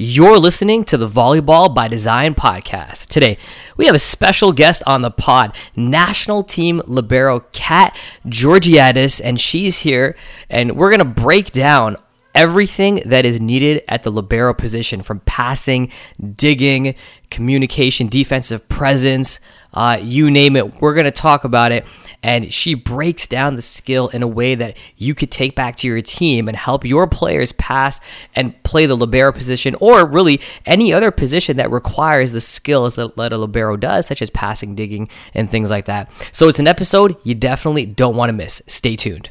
You're listening to the Volleyball by Design podcast. Today, we have a special guest on the pod, national team libero Kat Georgiadis, and she's here, and we're going to break down everything that is needed at the libero position from passing, digging, communication, defensive presence, uh, you name it. We're going to talk about it and she breaks down the skill in a way that you could take back to your team and help your players pass and play the libero position or really any other position that requires the skills that, a libero does, such as passing, digging, and things like that. So it's an episode you definitely don't want to miss. Stay tuned.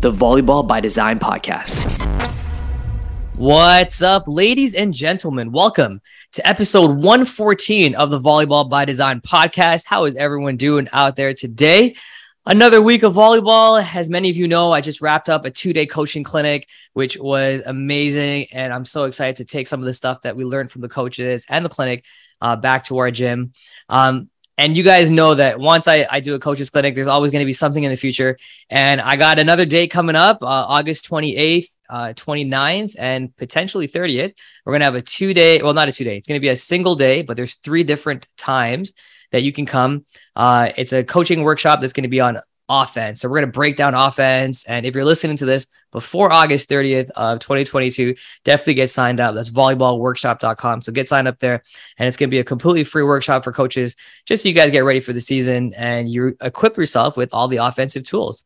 the Volleyball by Design podcast. What's up, ladies and gentlemen? Welcome to episode 114 of the Volleyball by Design podcast. How is everyone doing out there today? Another week of volleyball. As many of you know, I just wrapped up a two day coaching clinic, which was amazing. And I'm so excited to take some of the stuff that we learned from the coaches and the clinic uh, back to our gym. Um, and you guys know that once I, I do a coaches clinic, there's always going to be something in the future. And I got another date coming up, uh, August 28th, uh, 29th, and potentially 30th. We're going to have a two day, well, not a two day, it's going to be a single day, but there's three different times that you can come. Uh, it's a coaching workshop that's going to be on offense. So we're going to break down offense. And if you're listening to this before August 30th of 2022, definitely get signed up. That's volleyballworkshop.com. So get signed up there. And it's going to be a completely free workshop for coaches, just so you guys get ready for the season and you equip yourself with all the offensive tools.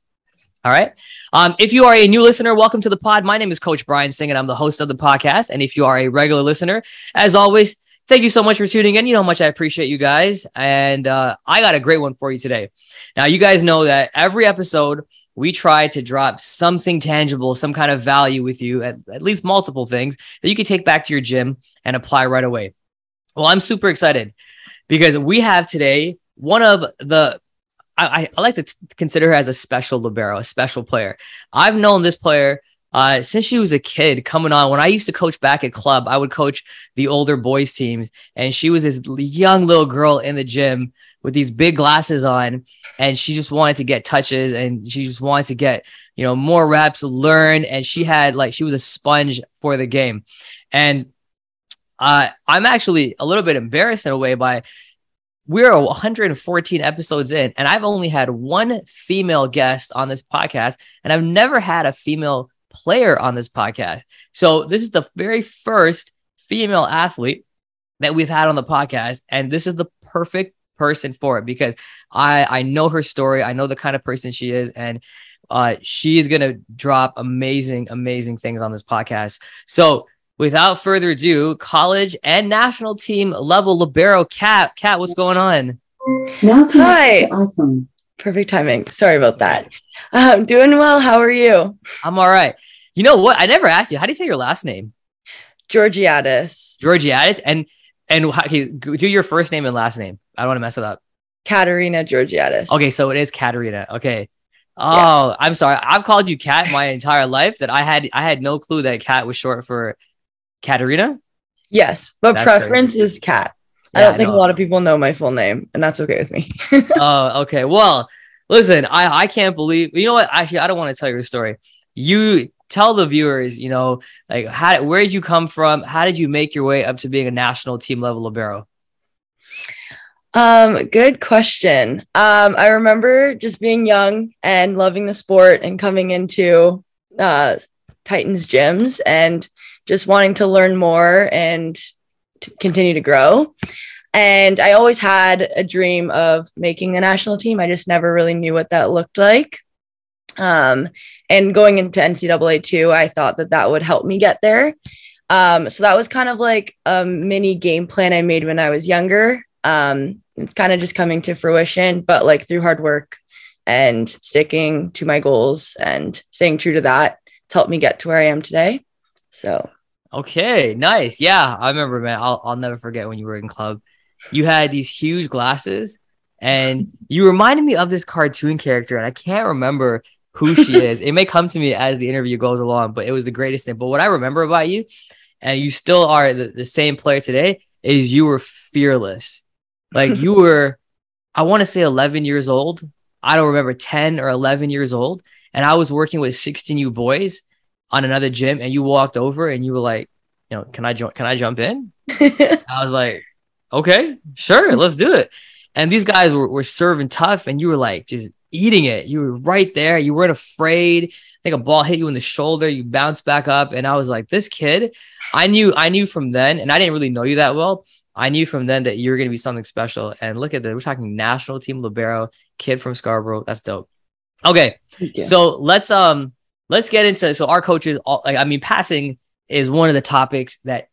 All right. Um, if you are a new listener, welcome to the pod. My name is Coach Brian Singh, and I'm the host of the podcast. And if you are a regular listener, as always, thank you so much for tuning in. You know how much I appreciate you guys. And uh, I got a great one for you today. Now, you guys know that every episode, we try to drop something tangible, some kind of value with you, at, at least multiple things that you can take back to your gym and apply right away. Well, I'm super excited because we have today one of the I, I like to t- consider her as a special libero, a special player. I've known this player uh, since she was a kid coming on, when I used to coach back at club, I would coach the older boys teams, and she was this young little girl in the gym with these big glasses on, and she just wanted to get touches, and she just wanted to get you know more reps, learn, and she had like she was a sponge for the game, and uh, I'm actually a little bit embarrassed in a way by we're 114 episodes in and i've only had one female guest on this podcast and i've never had a female player on this podcast. So this is the very first female athlete that we've had on the podcast, and this is the perfect person for it because I I know her story, I know the kind of person she is, and uh, she is gonna drop amazing, amazing things on this podcast. So without further ado, college and national team level libero Cat. Kat, what's going on? Hi. Awesome. Perfect timing. Sorry about that. I'm um, doing well. How are you? I'm all right. You know what? I never asked you. How do you say your last name? Georgiadis. Georgiadis. And and okay, do your first name and last name. I don't want to mess it up. Katerina Georgiadis. Okay, so it is Katerina. Okay. Oh, yeah. I'm sorry. I've called you Kat my entire life. That I had I had no clue that Kat was short for Katerina. Yes, but That's preference crazy. is Kat. I don't think a lot of people know my full name, and that's okay with me. oh, okay. Well, listen, I I can't believe you know what? Actually, I don't want to tell your story. You tell the viewers, you know, like how where did you come from? How did you make your way up to being a national team level libero? Um, good question. Um, I remember just being young and loving the sport and coming into uh Titans gyms and just wanting to learn more and continue to grow. And I always had a dream of making the national team. I just never really knew what that looked like. Um, and going into NCAA too, I thought that that would help me get there. Um, so that was kind of like a mini game plan I made when I was younger. Um, it's kind of just coming to fruition, but like through hard work and sticking to my goals and staying true to that, it's helped me get to where I am today. So Okay, nice. Yeah, I remember, man. I'll I'll never forget when you were in club. You had these huge glasses, and you reminded me of this cartoon character, and I can't remember who she is. It may come to me as the interview goes along, but it was the greatest thing. But what I remember about you, and you still are the, the same player today, is you were fearless. Like you were, I want to say 11 years old. I don't remember 10 or 11 years old. And I was working with 16 you boys on another gym and you walked over and you were like, you know, can I join? Can I jump in? I was like, okay, sure, let's do it. And these guys were, were serving tough and you were like just eating it. You were right there. You weren't afraid. I think a ball hit you in the shoulder. You bounced back up. And I was like, this kid, I knew, I knew from then, and I didn't really know you that well. I knew from then that you were going to be something special. And look at that. We're talking national team libero, kid from Scarborough. That's dope. Okay. So let's, um, let's get into, so our coaches, all, I mean, passing is one of the topics that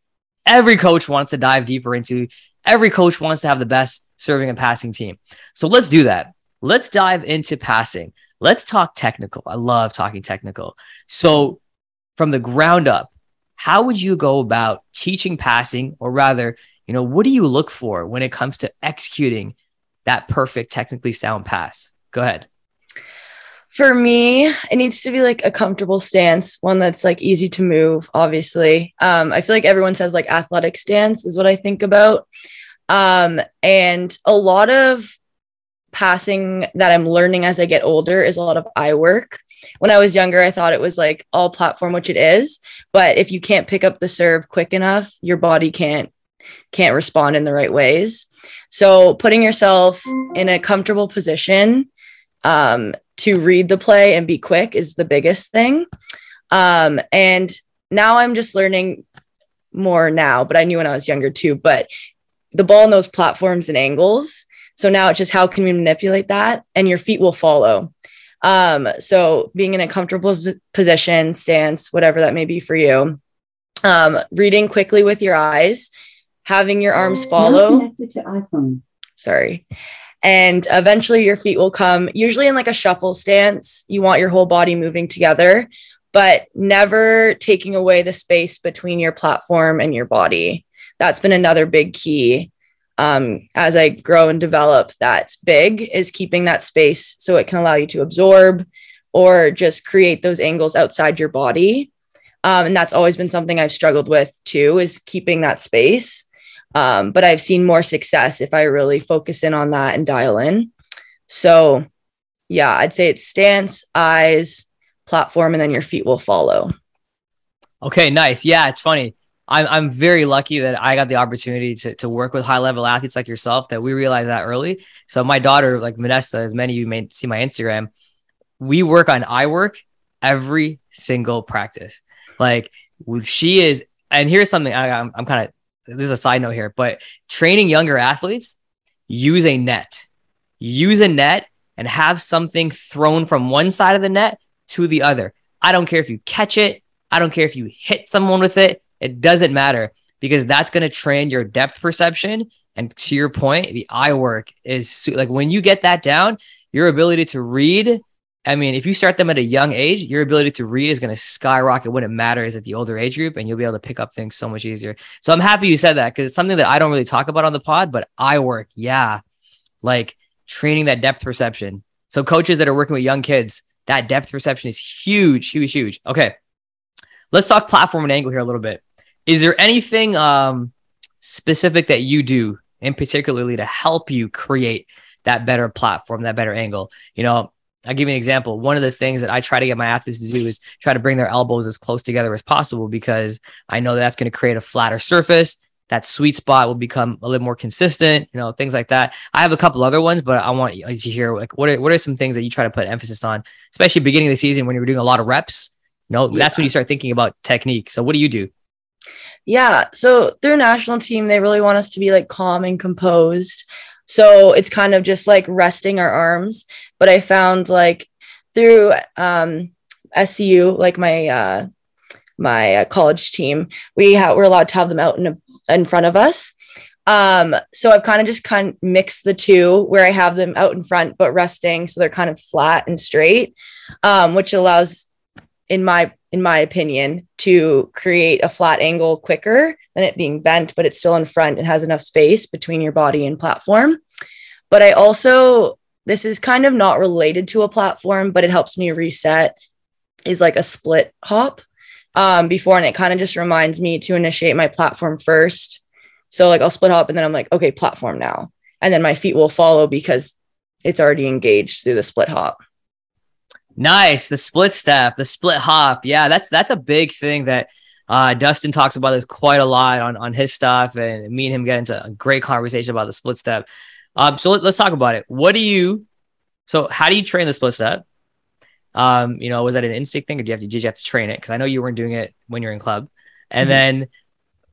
every coach wants to dive deeper into. Every coach wants to have the best serving and passing team. So let's do that let's dive into passing. Let's talk technical. I love talking technical. So, from the ground up, how would you go about teaching passing, or rather, you know, what do you look for when it comes to executing that perfect, technically sound pass? Go ahead. For me, it needs to be like a comfortable stance, one that's like easy to move, obviously. Um, I feel like everyone says like athletic stance is what I think about. Um, and a lot of passing that I'm learning as I get older is a lot of eye work. When I was younger, I thought it was like all platform, which it is. But if you can't pick up the serve quick enough, your body can't can't respond in the right ways. So putting yourself in a comfortable position um, to read the play and be quick is the biggest thing. Um, and now I'm just learning more now, but I knew when I was younger too. But the ball knows platforms and angles. So now it's just how can we manipulate that and your feet will follow. Um, so being in a comfortable position, stance, whatever that may be for you. Um, reading quickly with your eyes, having your arms follow. connected to iPhone. Sorry. And eventually your feet will come, usually in like a shuffle stance. You want your whole body moving together, but never taking away the space between your platform and your body. That's been another big key um, as I grow and develop that's big is keeping that space so it can allow you to absorb or just create those angles outside your body. Um, and that's always been something I've struggled with too, is keeping that space. Um, but I've seen more success if I really focus in on that and dial in. So, yeah, I'd say it's stance, eyes, platform, and then your feet will follow. Okay, nice. Yeah, it's funny. I'm I'm very lucky that I got the opportunity to to work with high level athletes like yourself. That we realized that early. So my daughter, like Vanessa, as many of you may see my Instagram, we work on eye work every single practice. Like she is, and here's something I, I'm I'm kind of this is a side note here, but training younger athletes use a net, use a net, and have something thrown from one side of the net to the other. I don't care if you catch it. I don't care if you hit someone with it it doesn't matter because that's going to train your depth perception. And to your point, the eye work is like when you get that down, your ability to read. I mean, if you start them at a young age, your ability to read is going to skyrocket when it matters at the older age group, and you'll be able to pick up things so much easier. So I'm happy you said that because it's something that I don't really talk about on the pod, but I work, yeah, like training that depth perception. So coaches that are working with young kids, that depth perception is huge, huge, huge. Okay, let's talk platform and angle here a little bit. Is there anything um, specific that you do in particularly to help you create that better platform, that better angle? You know, I'll give you an example. One of the things that I try to get my athletes to do is try to bring their elbows as close together as possible because I know that's going to create a flatter surface. That sweet spot will become a little more consistent, you know, things like that. I have a couple other ones, but I want you to hear like what are, what are some things that you try to put emphasis on, especially beginning of the season when you're doing a lot of reps. You know, yeah. that's when you start thinking about technique. So what do you do? Yeah. So through national team, they really want us to be like calm and composed. So it's kind of just like resting our arms. But I found like through um, SCU, like my uh, my uh, college team, we ha- we're allowed to have them out in, a, in front of us. Um, so I've kind of just kind of mixed the two where I have them out in front but resting, so they're kind of flat and straight, um, which allows in my in my opinion, to create a flat angle quicker than it being bent, but it's still in front and has enough space between your body and platform. But I also, this is kind of not related to a platform, but it helps me reset, is like a split hop um, before. And it kind of just reminds me to initiate my platform first. So, like, I'll split hop and then I'm like, okay, platform now. And then my feet will follow because it's already engaged through the split hop. Nice. The split step, the split hop. Yeah, that's that's a big thing that uh, Dustin talks about this quite a lot on, on his stuff, and me and him get into a great conversation about the split step. Um, so let, us talk about it. What do you? So how do you train the split step? Um, you know, was that an instinct thing, or do you have to did you have to train it? Because I know you weren't doing it when you're in club. And mm-hmm. then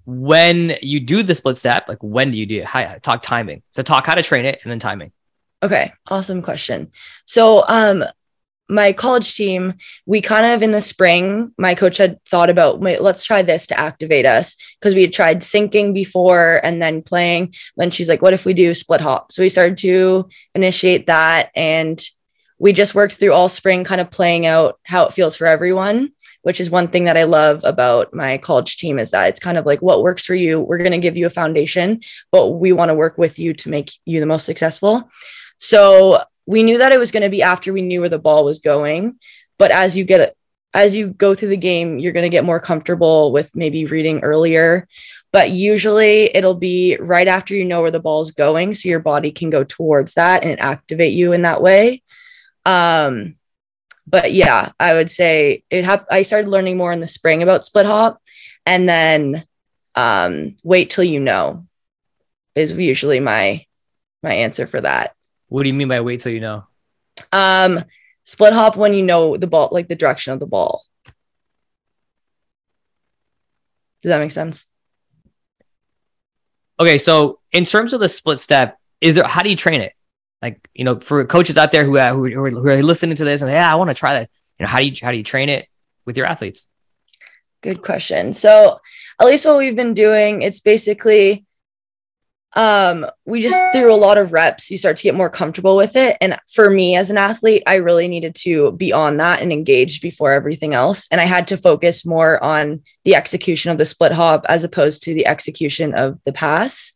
when you do the split step, like when do you do it? How, talk timing. So talk how to train it and then timing. Okay, awesome question. So um my college team, we kind of in the spring, my coach had thought about let's try this to activate us because we had tried sinking before and then playing. Then she's like, what if we do split hop? So we started to initiate that and we just worked through all spring, kind of playing out how it feels for everyone, which is one thing that I love about my college team is that it's kind of like what works for you. We're going to give you a foundation, but we want to work with you to make you the most successful. So we knew that it was going to be after we knew where the ball was going. But as you get as you go through the game, you're going to get more comfortable with maybe reading earlier. But usually it'll be right after you know where the ball is going. So your body can go towards that and activate you in that way. Um, but yeah, I would say it hap- I started learning more in the spring about split hop and then um, wait till you know is usually my my answer for that. What do you mean by wait till you know? Um, split hop when you know the ball, like the direction of the ball. Does that make sense? Okay, so in terms of the split step, is there how do you train it? Like you know, for coaches out there who uh, who, who, are, who are listening to this and yeah, I want to try that. You know, how do you how do you train it with your athletes? Good question. So at least what we've been doing, it's basically um, we just through a lot of reps, you start to get more comfortable with it. And for me as an athlete, I really needed to be on that and engaged before everything else. And I had to focus more on the execution of the split hop as opposed to the execution of the pass.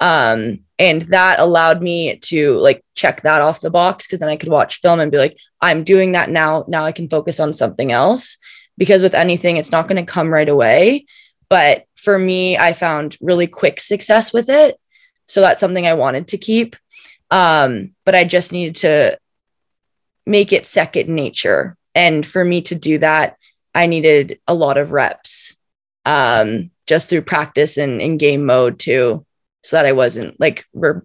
Um, and that allowed me to like check that off the box because then I could watch film and be like, I'm doing that now. Now I can focus on something else. Because with anything, it's not going to come right away. But for me, I found really quick success with it so that's something I wanted to keep. Um, but I just needed to make it second nature. And for me to do that, I needed a lot of reps um, just through practice and in game mode too, so that I wasn't like we're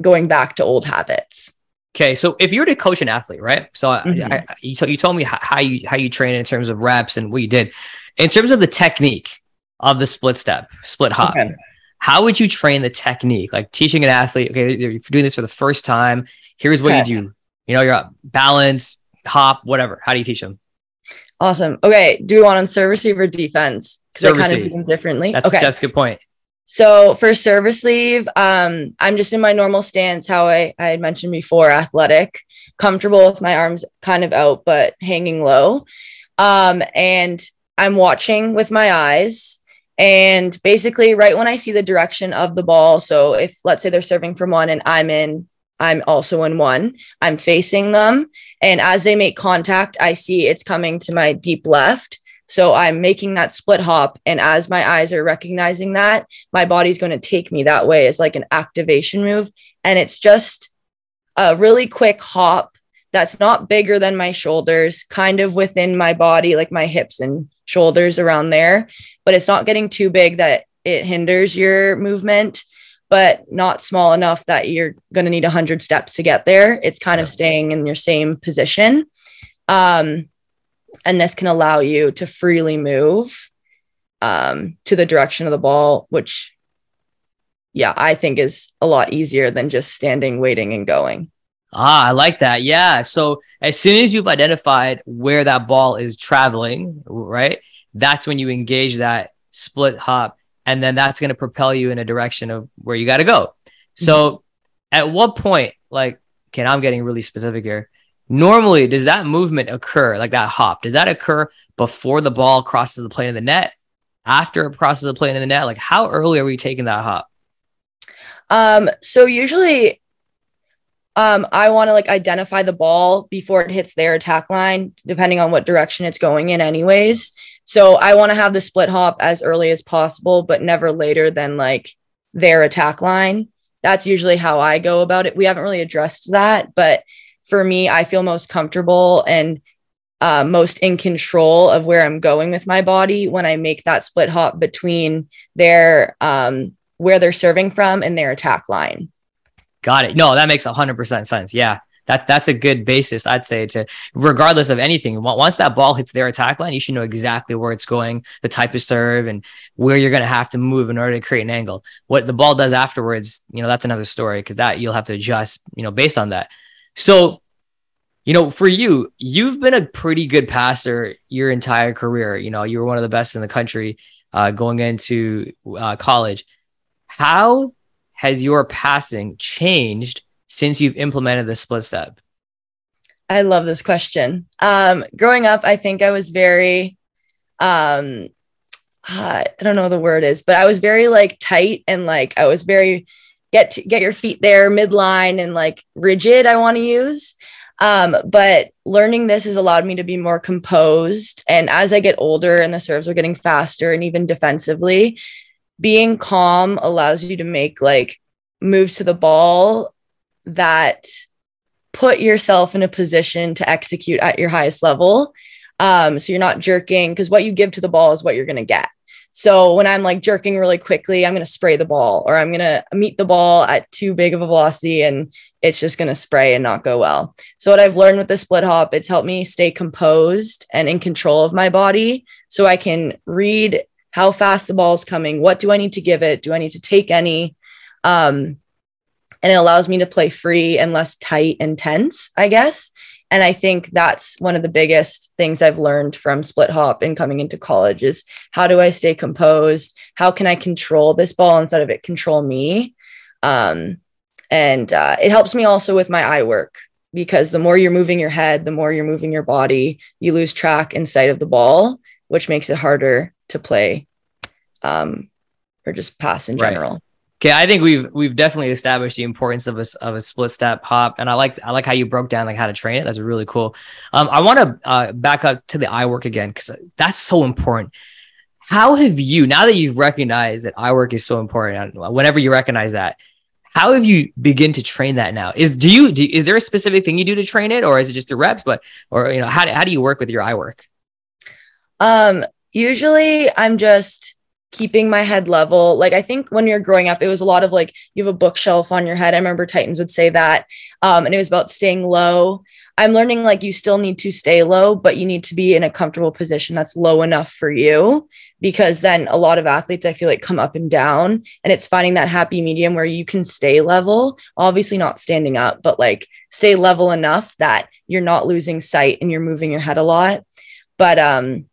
going back to old habits. Okay, so if you were to coach an athlete, right? So mm-hmm. I, I, you, t- you told me how you how you train in terms of reps and what you did, in terms of the technique of the split step, split hop. Okay how would you train the technique? Like teaching an athlete, okay, you're doing this for the first time, here's what okay. you do. You know, you're up, balance, hop, whatever. How do you teach them? Awesome. Okay. Do we want on serve receive or defense? Because I kind of do them differently. That's, okay. That's a good point. So for serve receive, um, I'm just in my normal stance, how I, I had mentioned before, athletic, comfortable with my arms kind of out, but hanging low. Um, and I'm watching with my eyes and basically, right when I see the direction of the ball, so if let's say they're serving from one and I'm in, I'm also in one, I'm facing them. And as they make contact, I see it's coming to my deep left. So I'm making that split hop. And as my eyes are recognizing that, my body's going to take me that way as like an activation move. And it's just a really quick hop that's not bigger than my shoulders, kind of within my body, like my hips and shoulders around there, but it's not getting too big that it hinders your movement, but not small enough that you're going to need 100 steps to get there. It's kind of staying in your same position. Um, and this can allow you to freely move um, to the direction of the ball, which, yeah, I think is a lot easier than just standing, waiting, and going. Ah, I like that. Yeah. So as soon as you've identified where that ball is traveling, right? That's when you engage that split hop. And then that's going to propel you in a direction of where you got to go. So mm-hmm. at what point, like, okay, I'm getting really specific here. normally does that movement occur like that hop does that occur before the ball crosses the plane of the net after it crosses the plane of the net like how early are we taking that hop um so usually um i want to like identify the ball before it hits their attack line depending on what direction it's going in anyways. So i want to have the split hop as early as possible but never later than like their attack line. That's usually how i go about it. We haven't really addressed that but for me, I feel most comfortable and uh, most in control of where I'm going with my body when I make that split hop between their um, where they're serving from and their attack line. Got it. No, that makes hundred percent sense. Yeah, that that's a good basis, I'd say, to regardless of anything. Once that ball hits their attack line, you should know exactly where it's going, the type of serve, and where you're going to have to move in order to create an angle. What the ball does afterwards, you know, that's another story because that you'll have to adjust, you know, based on that. So, you know, for you, you've been a pretty good passer your entire career. You know, you were one of the best in the country uh, going into uh, college. How has your passing changed since you've implemented the split step? I love this question. Um, growing up, I think I was very, um, uh, I don't know what the word is, but I was very like tight and like I was very get to, get your feet there midline and like rigid i want to use um, but learning this has allowed me to be more composed and as i get older and the serves are getting faster and even defensively being calm allows you to make like moves to the ball that put yourself in a position to execute at your highest level um, so you're not jerking because what you give to the ball is what you're going to get so when I'm like jerking really quickly, I'm going to spray the ball or I'm going to meet the ball at too big of a velocity and it's just going to spray and not go well. So what I've learned with the split hop, it's helped me stay composed and in control of my body so I can read how fast the ball is coming. What do I need to give it? Do I need to take any? Um, and it allows me to play free and less tight and tense, I guess. And I think that's one of the biggest things I've learned from split hop and coming into college is how do I stay composed? How can I control this ball instead of it control me? Um, and uh, it helps me also with my eye work because the more you're moving your head, the more you're moving your body, you lose track and sight of the ball, which makes it harder to play um, or just pass in general. Right. Okay, I think we've we've definitely established the importance of a of a split step hop, and I like I like how you broke down like how to train it. That's really cool. Um, I want to uh, back up to the eye work again because that's so important. How have you now that you've recognized that eye work is so important? Whenever you recognize that, how have you begin to train that now? Is do you do, is there a specific thing you do to train it, or is it just the reps? But or you know how how do you work with your eye work? Um, usually I'm just keeping my head level. Like I think when you're growing up, it was a lot of like you have a bookshelf on your head. I remember Titans would say that. Um, and it was about staying low. I'm learning like you still need to stay low, but you need to be in a comfortable position that's low enough for you. Because then a lot of athletes, I feel like, come up and down. And it's finding that happy medium where you can stay level, obviously not standing up, but like stay level enough that you're not losing sight and you're moving your head a lot. But um,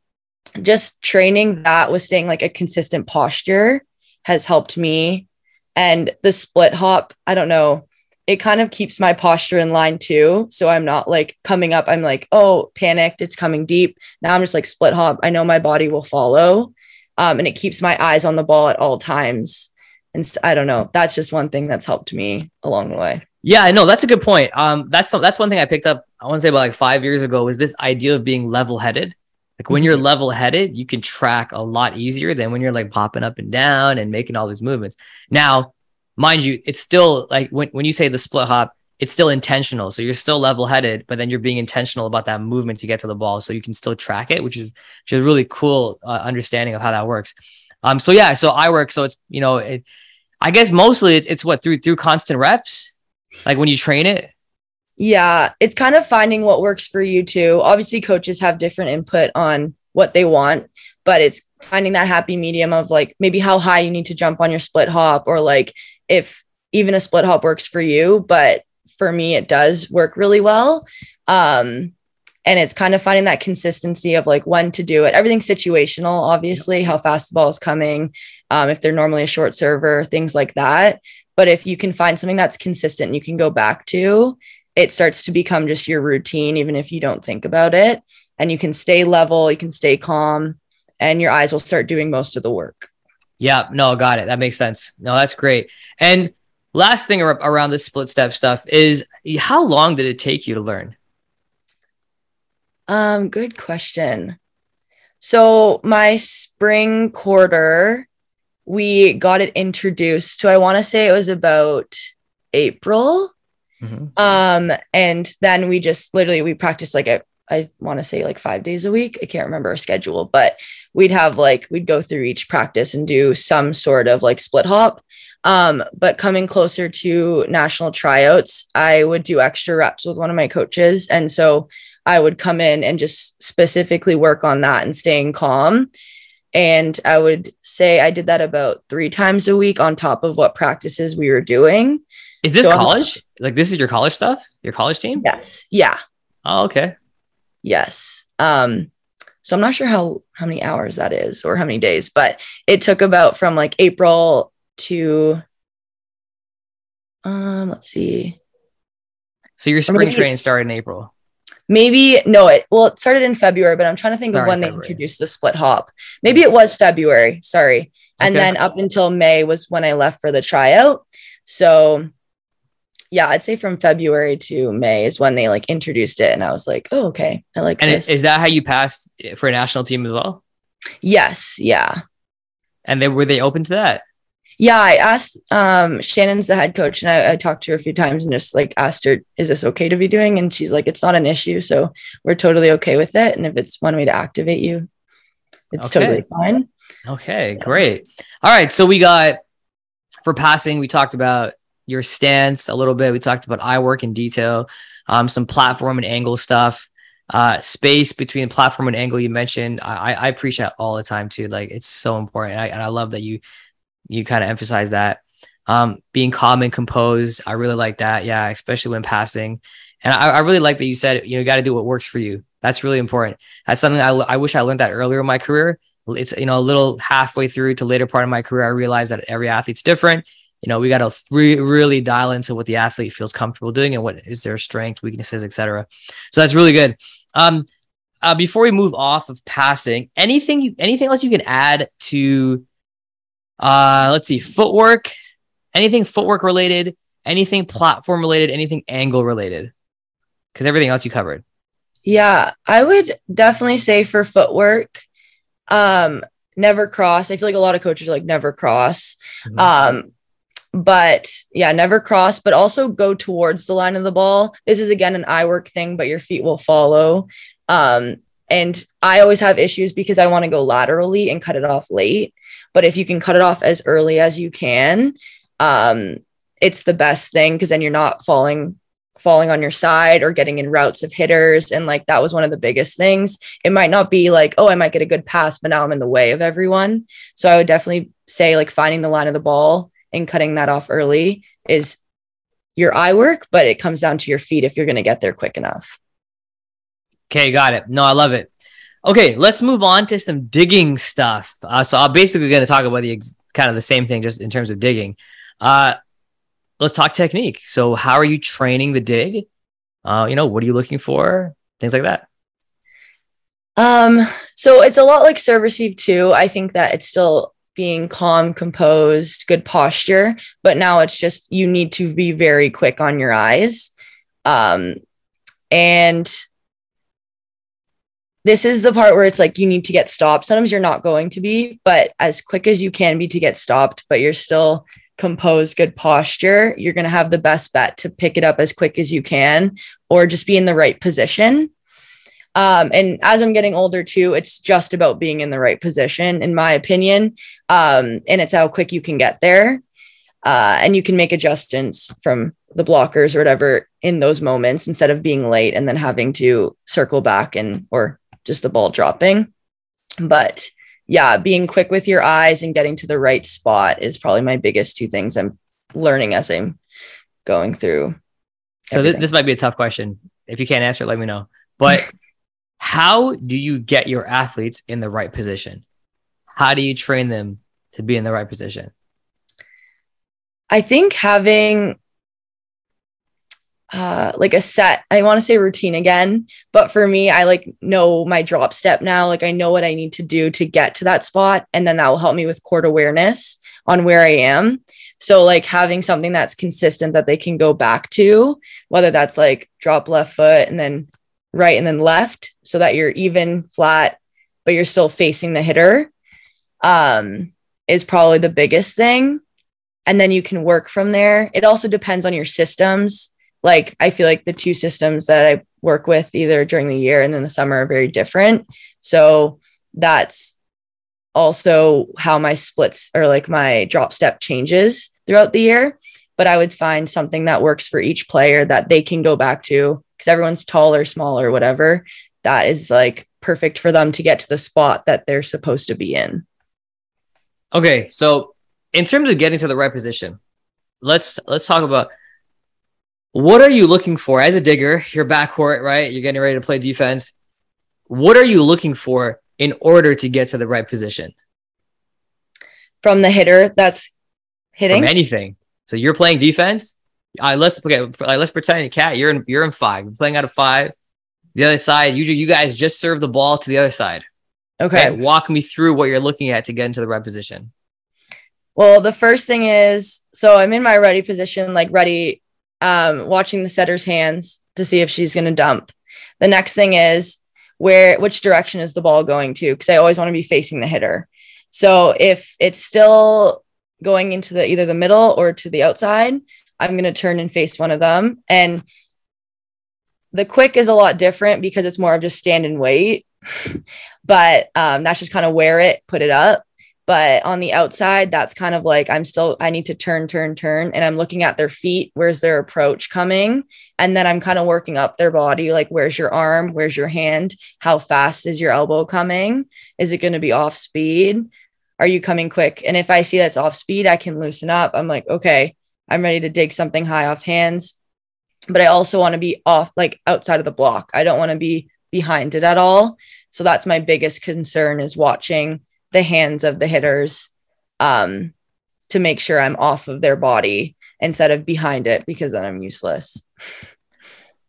just training that with staying like a consistent posture has helped me. And the split hop, I don't know, it kind of keeps my posture in line too. So I'm not like coming up, I'm like, oh, panicked, it's coming deep. Now I'm just like split hop. I know my body will follow. Um, and it keeps my eyes on the ball at all times. And I don't know, that's just one thing that's helped me along the way. Yeah, no, that's a good point. Um, that's that's one thing I picked up. I want to say about like five years ago was this idea of being level-headed. Like when you're mm-hmm. level headed, you can track a lot easier than when you're like popping up and down and making all these movements. Now, mind you, it's still like when, when you say the split hop, it's still intentional. So you're still level headed, but then you're being intentional about that movement to get to the ball. So you can still track it, which is, which is a really cool uh, understanding of how that works. Um, so yeah, so I work. So it's, you know, it, I guess mostly it's, it's what through, through constant reps, like when you train it. Yeah, it's kind of finding what works for you too. Obviously, coaches have different input on what they want, but it's finding that happy medium of like maybe how high you need to jump on your split hop or like if even a split hop works for you, but for me it does work really well. Um and it's kind of finding that consistency of like when to do it. Everything's situational, obviously, how fast the ball is coming, um, if they're normally a short server, things like that. But if you can find something that's consistent, you can go back to, it starts to become just your routine, even if you don't think about it. And you can stay level, you can stay calm, and your eyes will start doing most of the work. Yeah, no, got it. That makes sense. No, that's great. And last thing around this split step stuff is how long did it take you to learn? Um, good question. So my spring quarter, we got it introduced. So I want to say it was about April. Mm-hmm. Um, and then we just literally we practiced like a I want to say like five days a week. I can't remember our schedule, but we'd have like we'd go through each practice and do some sort of like split hop. Um, but coming closer to national tryouts, I would do extra reps with one of my coaches. And so I would come in and just specifically work on that and staying calm. And I would say I did that about three times a week on top of what practices we were doing. Is this so college? I'm, like this is your college stuff? Your college team? Yes. Yeah. Oh, okay. Yes. Um, so I'm not sure how how many hours that is or how many days, but it took about from like April to um let's see. So your spring maybe, training started in April. Maybe no, it well it started in February, but I'm trying to think of when they introduced the split hop. Maybe it was February, sorry. And okay. then up until May was when I left for the tryout. So yeah, I'd say from February to May is when they like introduced it, and I was like, oh, okay, I like. And this. is that how you passed for a national team as well? Yes. Yeah. And they were they open to that? Yeah, I asked. Um, Shannon's the head coach, and I, I talked to her a few times and just like asked her, "Is this okay to be doing?" And she's like, "It's not an issue, so we're totally okay with it. And if it's one way to activate you, it's okay. totally fine." Okay, so. great. All right, so we got for passing. We talked about your stance a little bit. We talked about eye work in detail, um, some platform and angle stuff, uh, space between platform and angle. You mentioned I, I preach that all the time too. Like it's so important, I, and I love that you you kind of emphasize that. Um, being calm and composed, I really like that. Yeah, especially when passing. And I, I really like that you said you know you got to do what works for you. That's really important. That's something I, I wish I learned that earlier in my career. It's you know a little halfway through to later part of my career, I realized that every athlete's different you know, we got to re- really dial into what the athlete feels comfortable doing and what is their strength, weaknesses, etc. So that's really good. Um, uh, before we move off of passing, anything you, anything else you can add to, uh, let's see, footwork, anything footwork related, anything platform related, anything angle related, because everything else you covered. Yeah, I would definitely say for footwork, um, never cross. I feel like a lot of coaches like never cross. Mm-hmm. Um, but yeah, never cross, but also go towards the line of the ball. This is again an eye work thing, but your feet will follow. Um, and I always have issues because I want to go laterally and cut it off late. But if you can cut it off as early as you can, um, it's the best thing because then you're not falling falling on your side or getting in routes of hitters and like that was one of the biggest things it might not be like oh i might get a good pass but now i'm in the way of everyone so i would definitely say like finding the line of the ball and cutting that off early is your eye work, but it comes down to your feet if you're going to get there quick enough. Okay, got it. No, I love it. Okay, let's move on to some digging stuff. Uh, so I'm basically going to talk about the ex- kind of the same thing, just in terms of digging. Uh, let's talk technique. So, how are you training the dig? Uh, you know, what are you looking for? Things like that. Um, so it's a lot like serve receive too. I think that it's still being calm, composed, good posture. But now it's just you need to be very quick on your eyes. Um, and this is the part where it's like you need to get stopped. Sometimes you're not going to be, but as quick as you can be to get stopped, but you're still composed, good posture, you're going to have the best bet to pick it up as quick as you can or just be in the right position. Um, and as I'm getting older too, it's just about being in the right position, in my opinion. Um, and it's how quick you can get there. Uh, and you can make adjustments from the blockers or whatever in those moments instead of being late and then having to circle back and or just the ball dropping. But yeah, being quick with your eyes and getting to the right spot is probably my biggest two things I'm learning as I'm going through. So th- this might be a tough question. If you can't answer it, let me know. But how do you get your athletes in the right position? How do you train them to be in the right position? I think having uh, like a set i want to say routine again but for me i like know my drop step now like i know what i need to do to get to that spot and then that will help me with court awareness on where i am so like having something that's consistent that they can go back to whether that's like drop left foot and then right and then left so that you're even flat but you're still facing the hitter um is probably the biggest thing and then you can work from there it also depends on your systems like I feel like the two systems that I work with either during the year and then the summer are very different. So that's also how my splits or like my drop step changes throughout the year. But I would find something that works for each player that they can go back to because everyone's taller, smaller, whatever. That is like perfect for them to get to the spot that they're supposed to be in. Okay, so in terms of getting to the right position, let's let's talk about what are you looking for as a digger? You're backcourt, right? You're getting ready to play defense. What are you looking for in order to get to the right position? From the hitter that's hitting From anything. So you're playing defense. Uh, let's okay. Let's pretend Kat. You're in. You're in five. You're playing out of five. The other side. Usually, you guys just serve the ball to the other side. Okay. okay. Walk me through what you're looking at to get into the right position. Well, the first thing is so I'm in my ready position, like ready um, watching the setter's hands to see if she's going to dump. The next thing is where which direction is the ball going to because I always want to be facing the hitter. So if it's still going into the either the middle or to the outside, I'm going to turn and face one of them. And the quick is a lot different because it's more of just stand and wait. but um, that's just kind of wear it, put it up. But on the outside, that's kind of like I'm still, I need to turn, turn, turn. And I'm looking at their feet. Where's their approach coming? And then I'm kind of working up their body. Like, where's your arm? Where's your hand? How fast is your elbow coming? Is it going to be off speed? Are you coming quick? And if I see that's off speed, I can loosen up. I'm like, okay, I'm ready to dig something high off hands. But I also want to be off, like outside of the block. I don't want to be behind it at all. So that's my biggest concern is watching the hands of the hitters um, to make sure I'm off of their body instead of behind it because then I'm useless.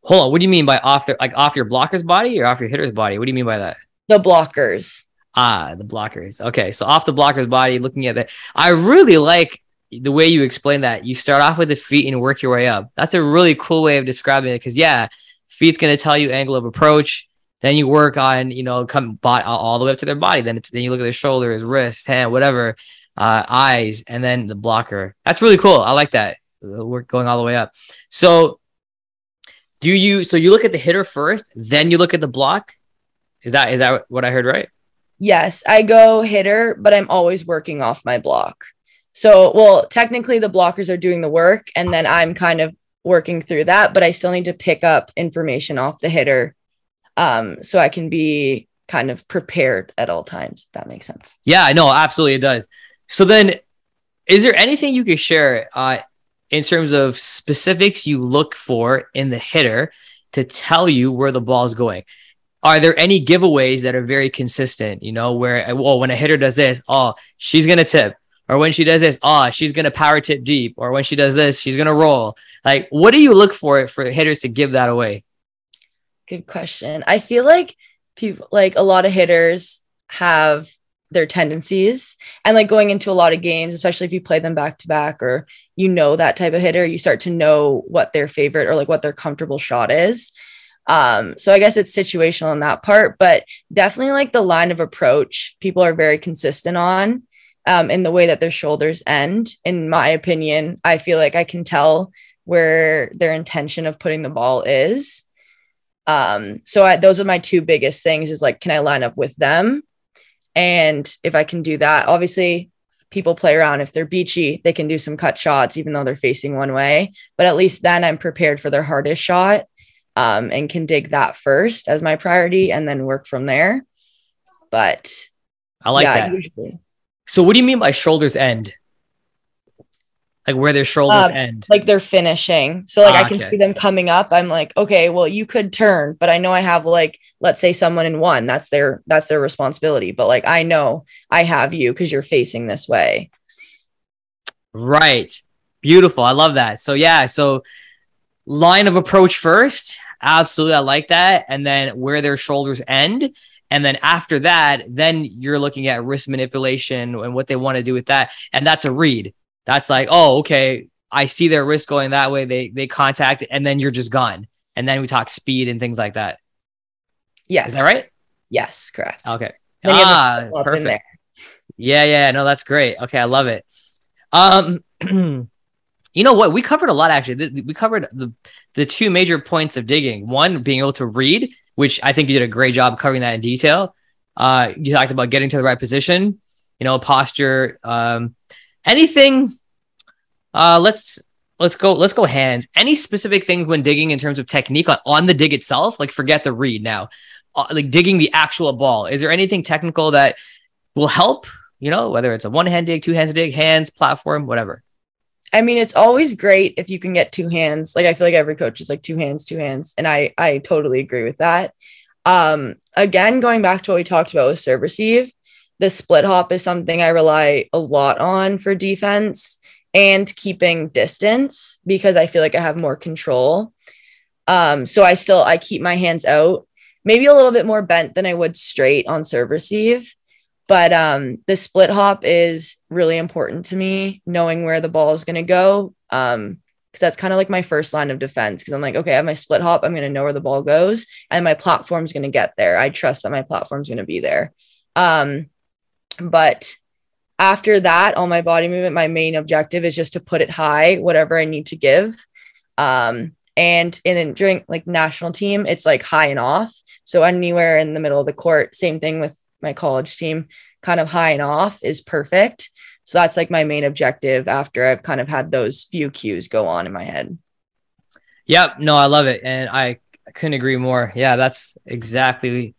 Hold on, what do you mean by off their like off your blocker's body or off your hitter's body? What do you mean by that? The blockers. Ah, the blockers. Okay, so off the blocker's body, looking at that. I really like the way you explain that. You start off with the feet and work your way up. That's a really cool way of describing it because yeah, feet's gonna tell you angle of approach. Then you work on, you know, come bot all the way up to their body. Then then you look at their shoulders, wrists, hand, whatever, uh, eyes, and then the blocker. That's really cool. I like that. We're going all the way up. So do you so you look at the hitter first, then you look at the block? Is that is that what I heard right? Yes, I go hitter, but I'm always working off my block. So, well, technically the blockers are doing the work and then I'm kind of working through that, but I still need to pick up information off the hitter um, so I can be kind of prepared at all times. If that makes sense. Yeah, no, absolutely it does. So then, is there anything you could share uh, in terms of specifics you look for in the hitter to tell you where the ball is going? Are there any giveaways that are very consistent? You know, where well, when a hitter does this, oh, she's gonna tip, or when she does this, oh, she's gonna power tip deep, or when she does this, she's gonna roll. Like, what do you look for it for hitters to give that away? Good question. I feel like people, like a lot of hitters, have their tendencies and like going into a lot of games, especially if you play them back to back or you know that type of hitter, you start to know what their favorite or like what their comfortable shot is. Um, so I guess it's situational in that part, but definitely like the line of approach, people are very consistent on um, in the way that their shoulders end. In my opinion, I feel like I can tell where their intention of putting the ball is. Um, so I, those are my two biggest things is like, can I line up with them? And if I can do that, obviously people play around. If they're beachy, they can do some cut shots, even though they're facing one way. But at least then I'm prepared for their hardest shot um, and can dig that first as my priority and then work from there. But I like yeah, that. Usually. So, what do you mean by shoulders end? like where their shoulders um, end like they're finishing so like ah, i can okay. see them coming up i'm like okay well you could turn but i know i have like let's say someone in one that's their that's their responsibility but like i know i have you because you're facing this way right beautiful i love that so yeah so line of approach first. Absolutely. I like that. And then where their shoulders end. And then after that, then you're looking at wrist manipulation and what they want to do with that. And that's a read. That's like, oh, okay, I see their wrist going that way. They they contact and then you're just gone. And then we talk speed and things like that. Yes. Is that right? Yes, correct. Okay. Ah, perfect. Yeah, yeah, no, that's great. Okay, I love it. Um, you know what? We covered a lot actually. We covered the the two major points of digging. One, being able to read, which I think you did a great job covering that in detail. Uh, you talked about getting to the right position, you know, posture, um, anything. Uh, let's let's go let's go hands. Any specific things when digging in terms of technique on, on the dig itself? Like forget the read now. Uh, like digging the actual ball. Is there anything technical that will help? You know, whether it's a one hand dig, two hands dig, hands, platform, whatever. I mean, it's always great if you can get two hands. Like I feel like every coach is like two hands, two hands, and I I totally agree with that. Um, again, going back to what we talked about with serve receive, the split hop is something I rely a lot on for defense and keeping distance because I feel like I have more control. Um, so I still I keep my hands out, maybe a little bit more bent than I would straight on serve receive. But um, the split hop is really important to me, knowing where the ball is going to go. Um, because that's kind of like my first line of defense. Because I'm like, okay, I have my split hop. I'm going to know where the ball goes, and my platform's going to get there. I trust that my platform's going to be there. Um, but after that, all my body movement, my main objective is just to put it high, whatever I need to give. Um, and then during like national team, it's like high and off. So anywhere in the middle of the court, same thing with my college team, kind of high and off is perfect. So that's like my main objective after I've kind of had those few cues go on in my head. Yep. No, I love it. And I, couldn't agree more. Yeah, that's exactly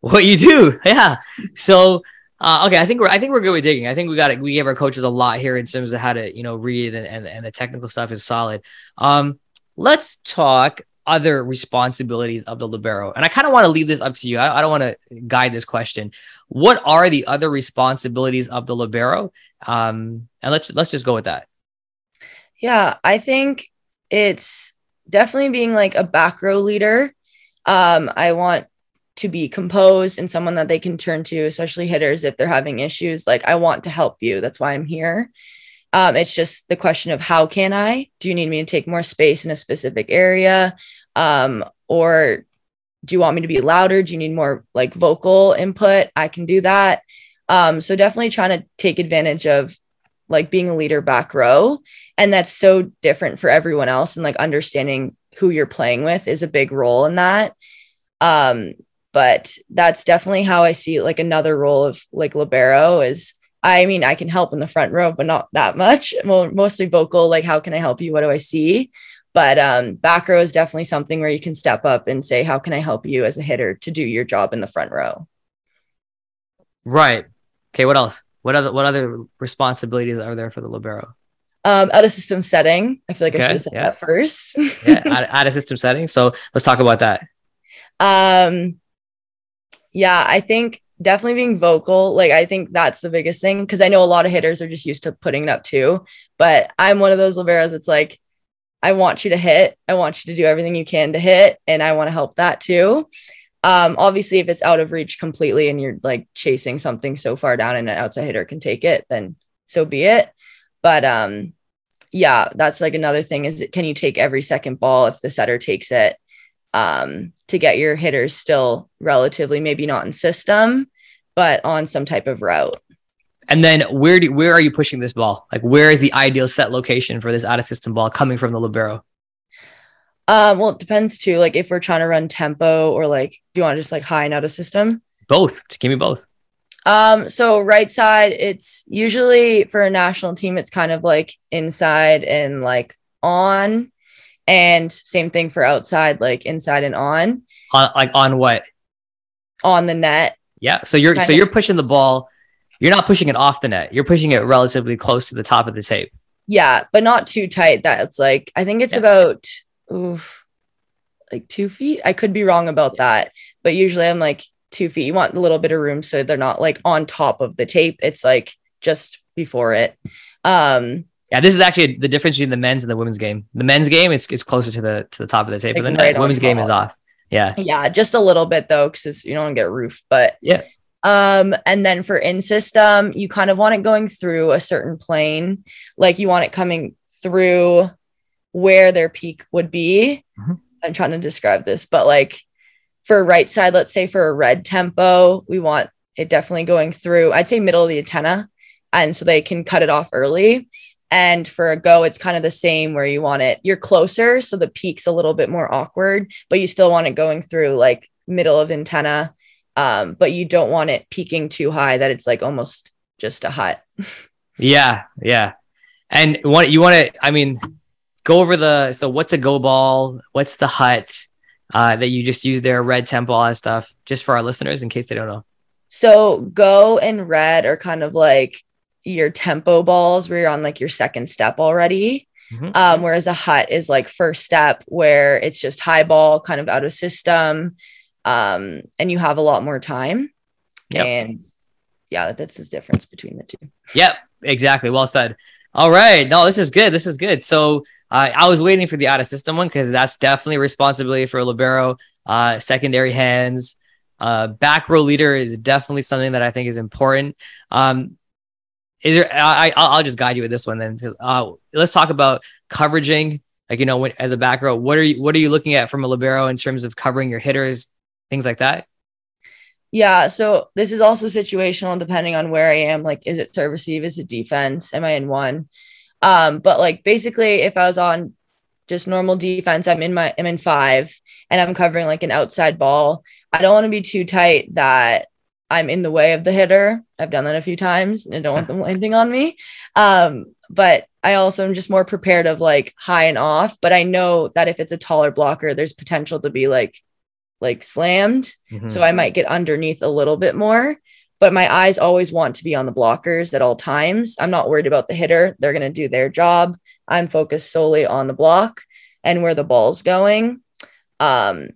what you do. Yeah. So uh, okay, I think we're I think we're good with digging. I think we got it. We gave our coaches a lot here in terms of how to you know read and and, and the technical stuff is solid. Um, let's talk other responsibilities of the libero. And I kind of want to leave this up to you. I, I don't want to guide this question. What are the other responsibilities of the libero? Um, and let's let's just go with that. Yeah, I think it's definitely being like a back row leader. Um, I want to be composed and someone that they can turn to, especially hitters if they're having issues. Like, I want to help you. That's why I'm here. Um, it's just the question of how can I? Do you need me to take more space in a specific area? Um, or do you want me to be louder? Do you need more like vocal input? I can do that. Um, so definitely trying to take advantage of like being a leader back row. And that's so different for everyone else. And like understanding who you're playing with is a big role in that. Um, but that's definitely how I see like another role of like libero is I mean, I can help in the front row, but not that much. Well, mostly vocal, like how can I help you? What do I see? But um, back row is definitely something where you can step up and say, how can I help you as a hitter to do your job in the front row? Right. Okay. What else? What other what other responsibilities are there for the libero? Um, out of system setting. I feel like okay, I should have said yeah. that first. yeah, out, out of system setting. So let's talk about that. Um, yeah, I think definitely being vocal. Like I think that's the biggest thing because I know a lot of hitters are just used to putting it up too. But I'm one of those liberos that's like, I want you to hit. I want you to do everything you can to hit, and I want to help that too. Um, obviously, if it's out of reach completely and you're like chasing something so far down and an outside hitter can take it, then so be it. But um, yeah, that's like another thing is can you take every second ball if the setter takes it um, to get your hitters still relatively maybe not in system, but on some type of route. And then where do where are you pushing this ball? Like where is the ideal set location for this out of system ball coming from the libero? Um, well, it depends too. Like if we're trying to run tempo or like, do you want to just like high and out of system? Both. Just give me both. Um, so right side, it's usually for a national team, it's kind of like inside and like on. And same thing for outside, like inside and on. On like on what? On the net. Yeah. So you're kind so you're pushing the ball. You're not pushing it off the net. You're pushing it relatively close to the top of the tape. Yeah, but not too tight. That it's like I think it's yeah. about oof, like two feet. I could be wrong about yeah. that, but usually I'm like two feet. You want a little bit of room so they're not like on top of the tape. It's like just before it. Um, Yeah, this is actually the difference between the men's and the women's game. The men's game, it's it's closer to the to the top of the tape, Like the right women's game is off. Yeah. Yeah, just a little bit though, because you don't want to get roof. But Yeah. Um, and then for in system, you kind of want it going through a certain plane, like you want it coming through where their peak would be. Mhm. I'm trying to describe this, but like for right side, let's say for a red tempo, we want it definitely going through, I'd say middle of the antenna. And so they can cut it off early. And for a go, it's kind of the same where you want it, you're closer. So the peak's a little bit more awkward, but you still want it going through like middle of antenna. Um, but you don't want it peaking too high that it's like almost just a hut. Yeah, yeah. And what you want to, I mean, go over the so what's a go ball? What's the hut uh, that you just use there? Red tempo, all that stuff, just for our listeners in case they don't know. So go and red are kind of like your tempo balls where you're on like your second step already. Mhm. Um, whereas a hut is like first step where it's just high ball, kind of out of system. Um, and you have a lot more time. Yep. And yeah, that's the difference between the two. Yep, exactly. Well said. All right. No, this is good. This is good. So uh, I was waiting for the out of system one because that's definitely responsibility for a libero. Uh, secondary hands, uh, back row leader is definitely something that I think is important. Um, is there? I, I'll just guide you with this one then. Uh, let's talk about coveraging. Like you know, when, as a back row, what are you what are you looking at from a libero in terms of covering your hitters, things like that? Yeah. So this is also situational depending on where I am. Like, is it service receive? Is it defense? Am I in one? Um, but like basically if I was on just normal defense, I'm in my I'm in five and I'm covering like an outside ball. I don't want to be too tight that I'm in the way of the hitter. I've done that a few times and I don't want them landing on me. Um, but I also am just more prepared of like high and off. But I know that if it's a taller blocker, there's potential to be like like slammed. Mhm. So I might get underneath a little bit more, but my eyes always want to be on the blockers at all times. I'm not worried about the hitter. They're going to do their job. I'm focused solely on the block and where the ball's going. Um,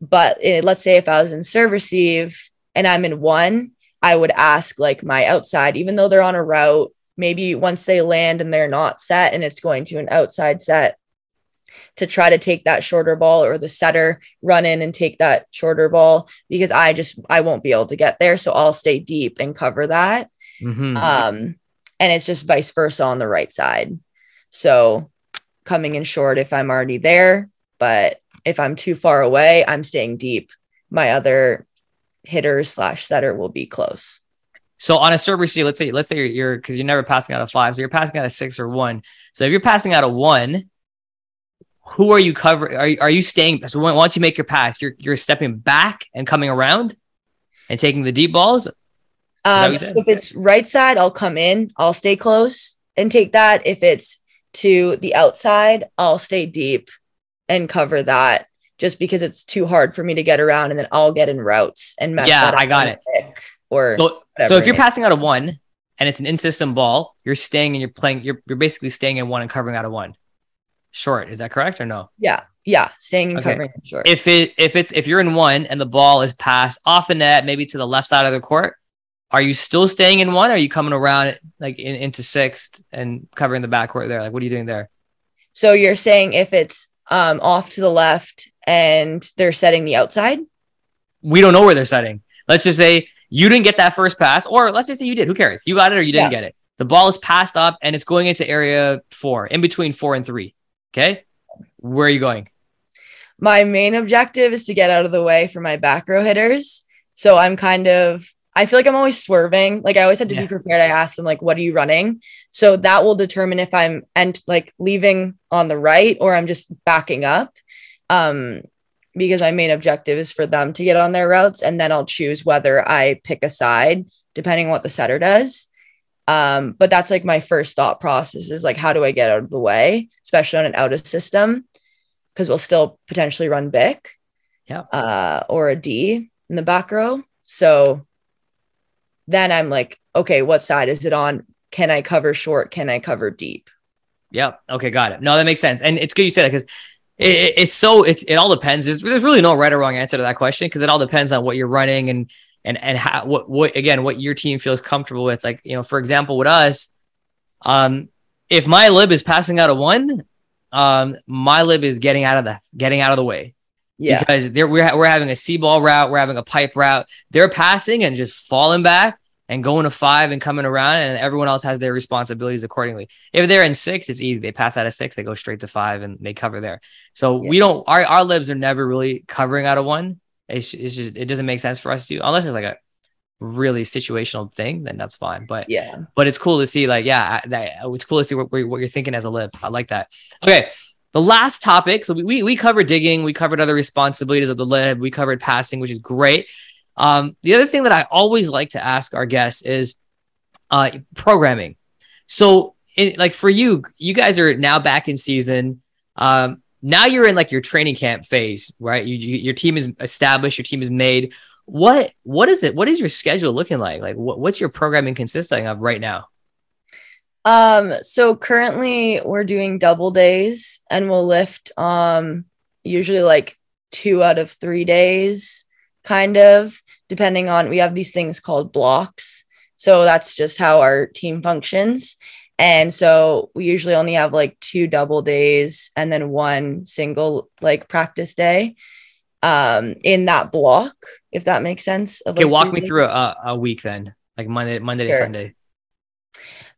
but it, let's say if I was in serve receive and I'm in one, I would ask like my outside, even though they're on a route, maybe once they land and they're not set and it's going to an outside set, to try to take that shorter ball or the setter run in and take that shorter ball because I just I won't be able to get there. So I'll stay deep and cover that. Mhm. Um, and it's just vice versa on the right side. So coming in short if I'm already there, but if I'm too far away, I'm staying deep. My other hitter slash setter will be close. So on a serve receive, let's say let's say you're you're because you're never passing out of five, so you're passing out of six or one. So if you're passing out of one, who are you covering? Are you, are you staying? So when- once you make your pass, you're you're stepping back and coming around and taking the deep balls. Um, so if it's right side, I'll come in, I'll stay close and take that. If it's to the outside, I'll stay deep and cover that just because it's too hard for me to get around and then I'll get in routes and mess Yeah, I got it. Or So so if you're passing out of one and it's an in-system ball, you're staying and you're playing. You're you're basically staying in one and covering out of one. Short, is that correct or no? yeah, yeah, staying and Okay. covering short. if it if it's if you're in one and the ball is passed off the net, maybe to the left side of the court, are you still staying in one? Or are you coming around like in, into sixth and covering the backcourt there? Like, what are you doing there? so you're saying if it's um off to the left and they're setting the outside? We don't know where they're setting. Let's just say you didn't get that first pass, or let's just say you did. Who cares? You got it or you didn't Yeah. get it. The ball is passed up and it's going into area four, in between four and three. Okay, where are you going? my main objective is to get out of the way for my back row hitters. So I'm kind of I feel like I'm always swerving. Like I always had to Yeah. be prepared. I asked them like, "What are you running?" So that will determine if I'm and like leaving on the right or I'm just backing up. Um, because my main objective is for them to get on their routes, and then I'll choose whether I pick a side depending on what the setter does. Um, but that's like my first thought process is like, how do I get out of the way, especially on an out of system? Because we'll still potentially run Bic Yeah. uh, or a D in the back row. So then I'm like, okay, what side is it on? Can I cover short? Can I cover deep? Yep. Okay, got it. No, that makes sense, and it's good you said that because it, it- it's so it, it all depends. There's there's really no right or wrong answer to that question because it all depends on what you're running and and and how what what again what your team feels comfortable with. Like you know, for example, with us, um, if my lib is passing out a one, um, my lib is getting out of the getting out of the way. Yeah. Because they're we're, we're having a C ball route, we're having a pipe route. They're passing and just falling back and going to five and coming around, and everyone else has their responsibilities accordingly. If they're in six, it's easy. They pass out of six, they go straight to five and they cover there. So Yeah. we don't our, our libs are never really covering out of one. It's, it's just it doesn't make sense for us to unless it's like a really situational thing, then that's fine. But Yeah. but it's cool to see like yeah that it's cool to see what, what you're thinking as a lib i like that okay the last topic so we, we, we covered digging we covered other responsibilities of the lib we covered passing which is great um, the other thing that i always like to ask our guests is uh, programming. So it, like for you you guys are now back in season. Um, now you're in like your training camp phase right? You, you your team is established your team is made. What what is it what is your schedule looking like? Like what, what's your programming consisting of right now? Um, so currently we're doing double days and we'll lift um usually like two out of three days, kind of, depending on we have these things called blocks. So that's just how our team functions. And so we usually only have like two double days and then one single like practice day um in that block, if that makes sense. of, Okay, like, walk me days. through a, a week then, like Monday, Monday to Sunday.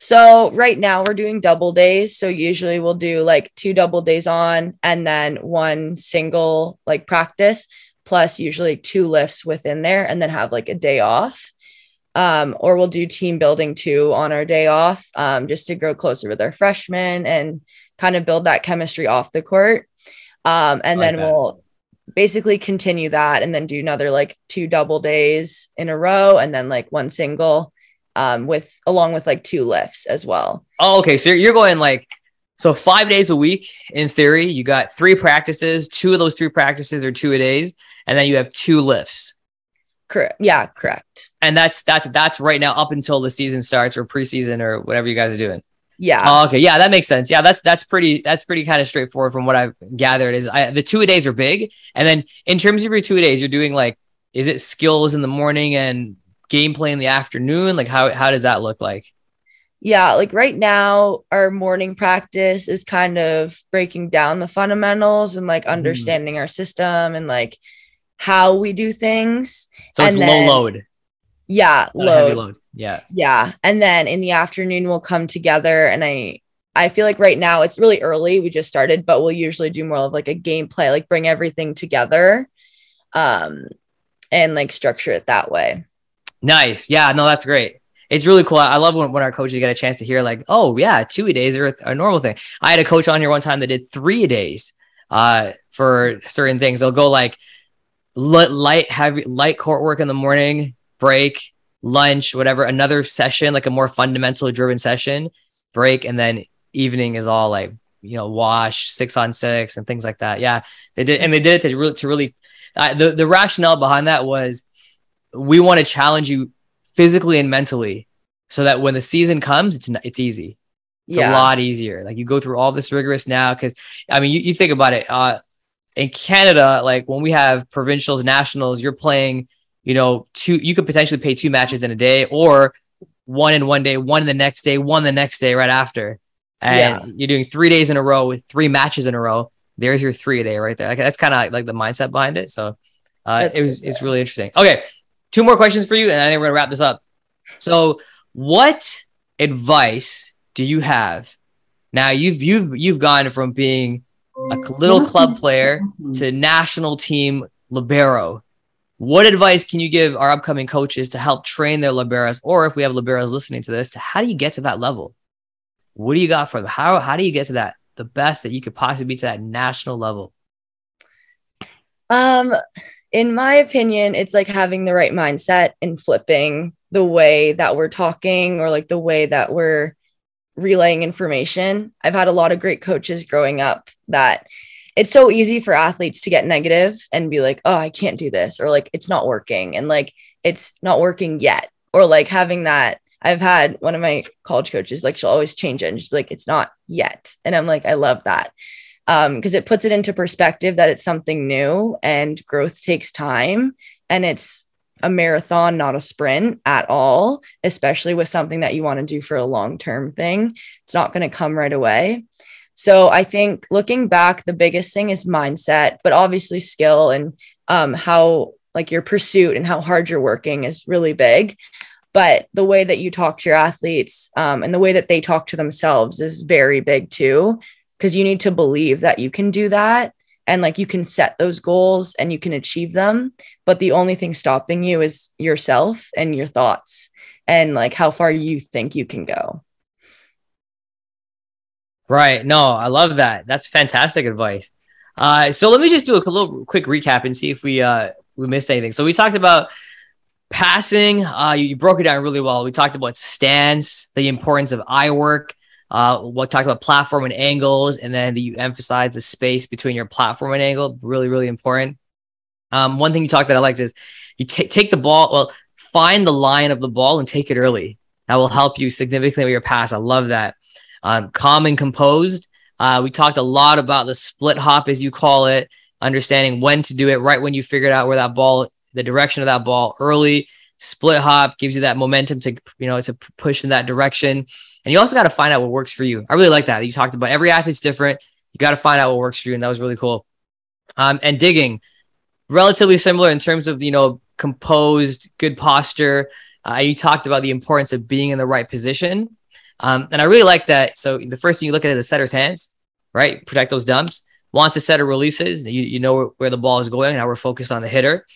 So right now we're doing double days. So usually we'll do like two double days on and then one single like practice plus usually two lifts within there and then have like a day off. Um, or we'll do team building too on our day off um, just to grow closer with our freshmen and kind of build that chemistry off the court. Um, and like then that. we'll basically continue that and then do another like two double days in a row and then like one single um, with along with like two lifts as well. Oh, okay. So you're, you're going like so five days a week in theory. You got three practices. Two of those three practices are two a days, and then you have two lifts. Correct. Yeah, correct. And that's that's that's right now up until the season starts or preseason or whatever you guys are doing. Yeah. Oh, okay, yeah, that makes sense. Yeah, that's that's pretty that's pretty kind of straightforward from what I've gathered. Is I, the two a days are big, and then in terms of your two a days, you're doing like is it skills in the morning and gameplay in the afternoon? Like how how does that look like? Yeah, like right now our morning practice is kind of breaking down the fundamentals and like understanding our system and like how we do things. So it's And low load, Yeah, load. load. Yeah. Yeah. And then in the afternoon we'll come together and I I feel like right now it's really early. We just started, but we'll usually do more of like a gameplay, like bring everything together um and like structure it that way. Nice. Yeah, no, that's great. It's really cool. I love when, when our coaches get a chance to hear, like, oh, yeah, two a days are a, normal thing. I had a coach on here one time that did three a days uh, for certain things. They'll go like li- light, heavy, light court work in the morning, break, lunch, whatever, another session, like a more fundamental driven session, break, and then evening is all like, you know, wash, six on six, and things like that. Yeah, they did, and they did it to really, to really, uh, the the rationale behind that was we want to challenge you physically and mentally so that when the season comes it's it's easy. It's a lot easier. Like you go through all this rigorous now because i mean you, you think about it uh in canada like when we have provincials nationals you're playing you know two you could potentially play two matches in a day or one in one day one in the next day one the next day right after. And Yeah. you're doing three days in a row with three matches in a row. There's your three a day right there. Like, that's kind of like the mindset behind it. So uh, it was good, it's really interesting. Okay two more questions for you and then we're gonna wrap this up. So what advice do you have? Now you've you've you've gone from being a little club player to national team libero. What advice can you give our upcoming coaches to help train their liberos or if we have liberos listening to this to how do you get to that level? What do you got for them? How how do you get to that the best that you could possibly be to that national level? Um, in my opinion, it's like having the right mindset and flipping the way that we're talking or like the way that we're relaying information. I've had a lot of great coaches growing up that it's so easy for athletes to get negative and be like, oh, I can't do this, or like it's not working, and like it's not working yet, or like having that. I've had one of my college coaches, like she'll always change it and just be like, it's not yet. And I'm like, I love that um because it puts it into perspective that it's something new and growth takes time and it's a marathon, not a sprint at all, especially with something that you want to do for a long term thing. It's not going to come right away. So I think looking back, the biggest thing is mindset, but obviously skill and um, how like your pursuit and how hard you're working is really big. But the way that you talk to your athletes um, and the way that they talk to themselves is very big too, because you need to believe that you can do that and like you can set those goals and you can achieve them. But the only thing stopping you is yourself and your thoughts and like how far you think you can go. Right. No, I love that. That's fantastic advice. Uh, so let me just do a little quick recap and see if we uh, we missed anything. So we talked about passing. Uh, you, you broke it down really well. We talked about stance, the importance of eye work. Uh, what talks about platform and angles, and then you emphasize the space between your platform and angle. Really, really important. Um, one thing you talked that I liked is you t- take the ball. Well, find the line of the ball and take it early. That will help you significantly with your pass. I love that um, calm and composed. Uh, we talked a lot about the split hop, as you call it, understanding when to do it right when you figured out where that ball, the direction of that ball early. Split hop gives you that momentum to, you know, to push in that direction. And you also got to find out what works for you. I really like that. You talked about every athlete's different. You got to find out what works for you. And that was really cool. Um, and digging, relatively similar in terms of, you know, composed, good posture. Uh, you talked about the importance of being in the right position um, and I really like that. So the first thing you look at is the setter's hands, right? Protect those dumps. Once the setter releases, you, you know where, where the ball is going. Now we're focused on the hitter.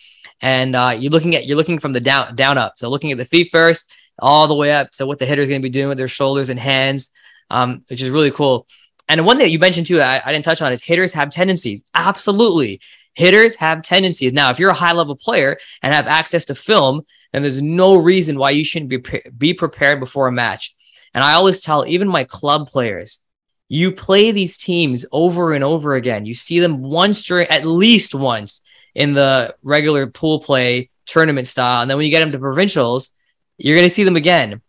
And uh, you're looking at you're looking from the down down up. So looking at the feet first, all the way up. So what the hitter is going to be doing with their shoulders and hands, um, which is really cool. And one that you mentioned too, I, I didn't touch on is hitters have tendencies. Absolutely, hitters have tendencies. Now, if you're a high level player and have access to film, then there's no reason why you shouldn't be pre- be prepared before a match. And I always tell even my club players, you play these teams over and over again. You see them once during at least once in the regular pool play tournament style. And then when you get them to provincials, you're going to see them again.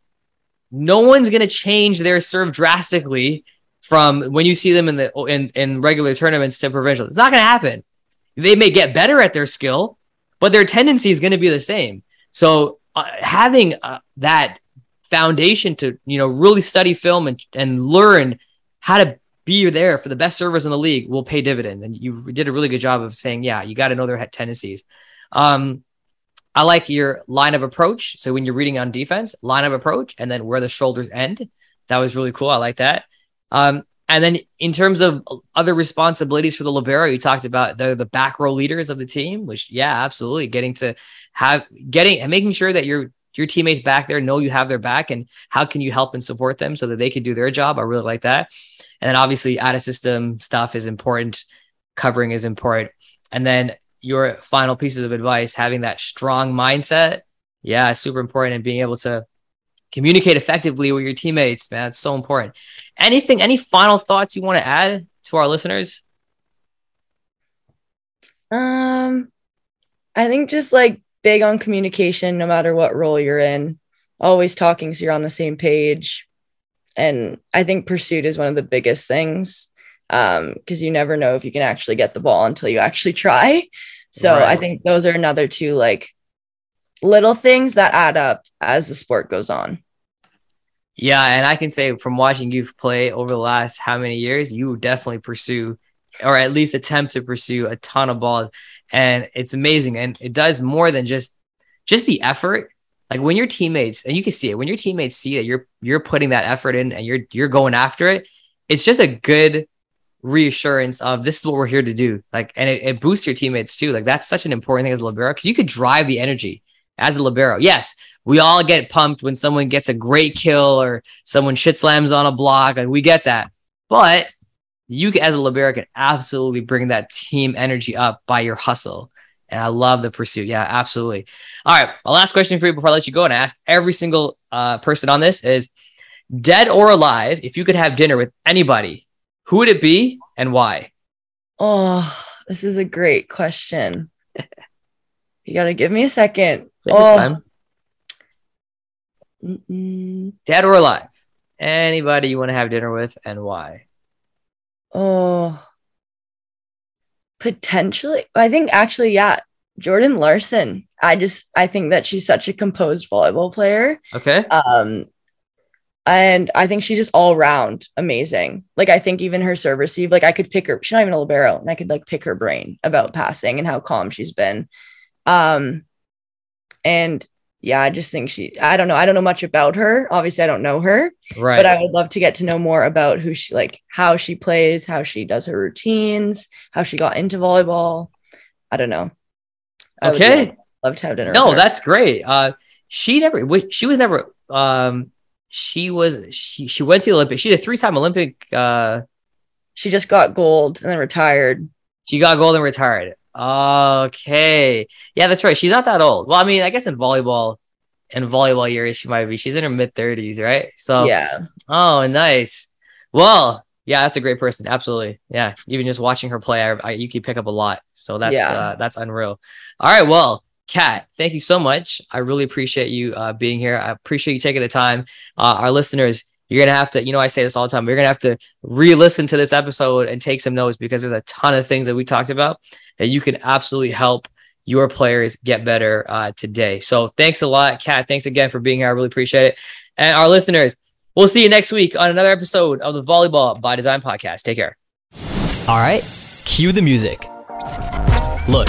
No one's going to change their serve drastically from when you see them in the in, in regular tournaments to provincials. It's not going to happen. They may get better at their skill, but their tendency is going to be the same. So uh, having uh, that foundation to you know really study film and, and learn how to be there for the best servers in the league will pay dividends and you did a really good job of saying yeah you got to know their tendencies um i like your line of approach so when you're reading on defense line of approach and then where the shoulders end that was really cool i like that um and then in terms of other responsibilities for the libero, you talked about the the back row leaders of the team, which yeah, absolutely, getting to have getting and making sure that you're your teammates back there know you have their back and how can you help and support them so that they can do their job. I really like that. And then obviously out of system stuff is important. Covering is important. And then your final pieces of advice, having that strong mindset. Yeah, super important and being able to communicate effectively with your teammates, man. It's so important. Anything, any final thoughts you want to add to our listeners? Um, I think just like big on communication no matter what role you're in always talking so you're on the same page and i think pursuit is one of the biggest things um because you never know if you can actually get the ball until you actually try. So right. i think those are another two like little things that add up as the sport goes on. Yeah and i can say from watching you play over the last how many years you definitely pursue or at least attempt to pursue a ton of balls. And it's amazing and it does more than just just the effort. Like when your teammates and you can see it when your teammates see that you're you're putting that effort in and you're you're going after it it's just a good reassurance of this is what we're here to do like and it, it boosts your teammates too like that's such an important thing as a libero because you could drive the energy as a libero yes we all get pumped when someone gets a great kill or someone shit slams on a block and we get that but you as a libero can absolutely bring that team energy up by your hustle. And I love the pursuit. Yeah, absolutely. All right. My last question for you before I let you go and ask every single uh, person on this is dead or alive, if you could have dinner with anybody, who would it be and why? Oh, this is a great question. you got to give me a second. Take oh. Dead or alive? Anybody you want to have dinner with and why? Oh, potentially. I think actually, yeah, Jordan Larson. I just I think that she's such a composed volleyball player. Okay. Um, and I think she's just all round amazing. Like I think even her serve receive, like I could pick her. She's not even a libero, and I could like pick her brain about passing and how calm she's been. Um, and yeah, I just think she. I don't know. I don't know much about her. Obviously, I don't know her. Right. But I would love to get to know more about who she like, how she plays, how she does her routines, how she got into volleyball. I don't know. I okay. love, love to have dinner. No, that's great. Uh, she never. She was never. Um, she was. She she went to the Olympics. She's a three-time Olympic. Uh, she just got gold and then retired. she got gold and retired. Okay. Yeah, that's right. She's not that old. Well, I mean, I guess in volleyball, in volleyball years, she might be. She's in her mid thirties, right? So Yeah. Oh, nice. Well, yeah, that's a great person. Absolutely. Yeah. Even just watching her play, I, I you can pick up a lot. So that's Yeah. uh, that's unreal. All right. Well, Kat, thank you so much. I really appreciate you uh, being here. I appreciate you taking the time. Uh, our listeners, you're gonna have to, you know, I say this all the time. You're gonna have to re-listen to this episode and take some notes because there's a ton of things that we talked about that you can absolutely help your players get better uh, today. So thanks a lot, Kat. Thanks again for being here. I really appreciate it. And our listeners, we'll see you next week on another episode of the Volleyball by Design podcast. Take care. All right, cue the music. Look,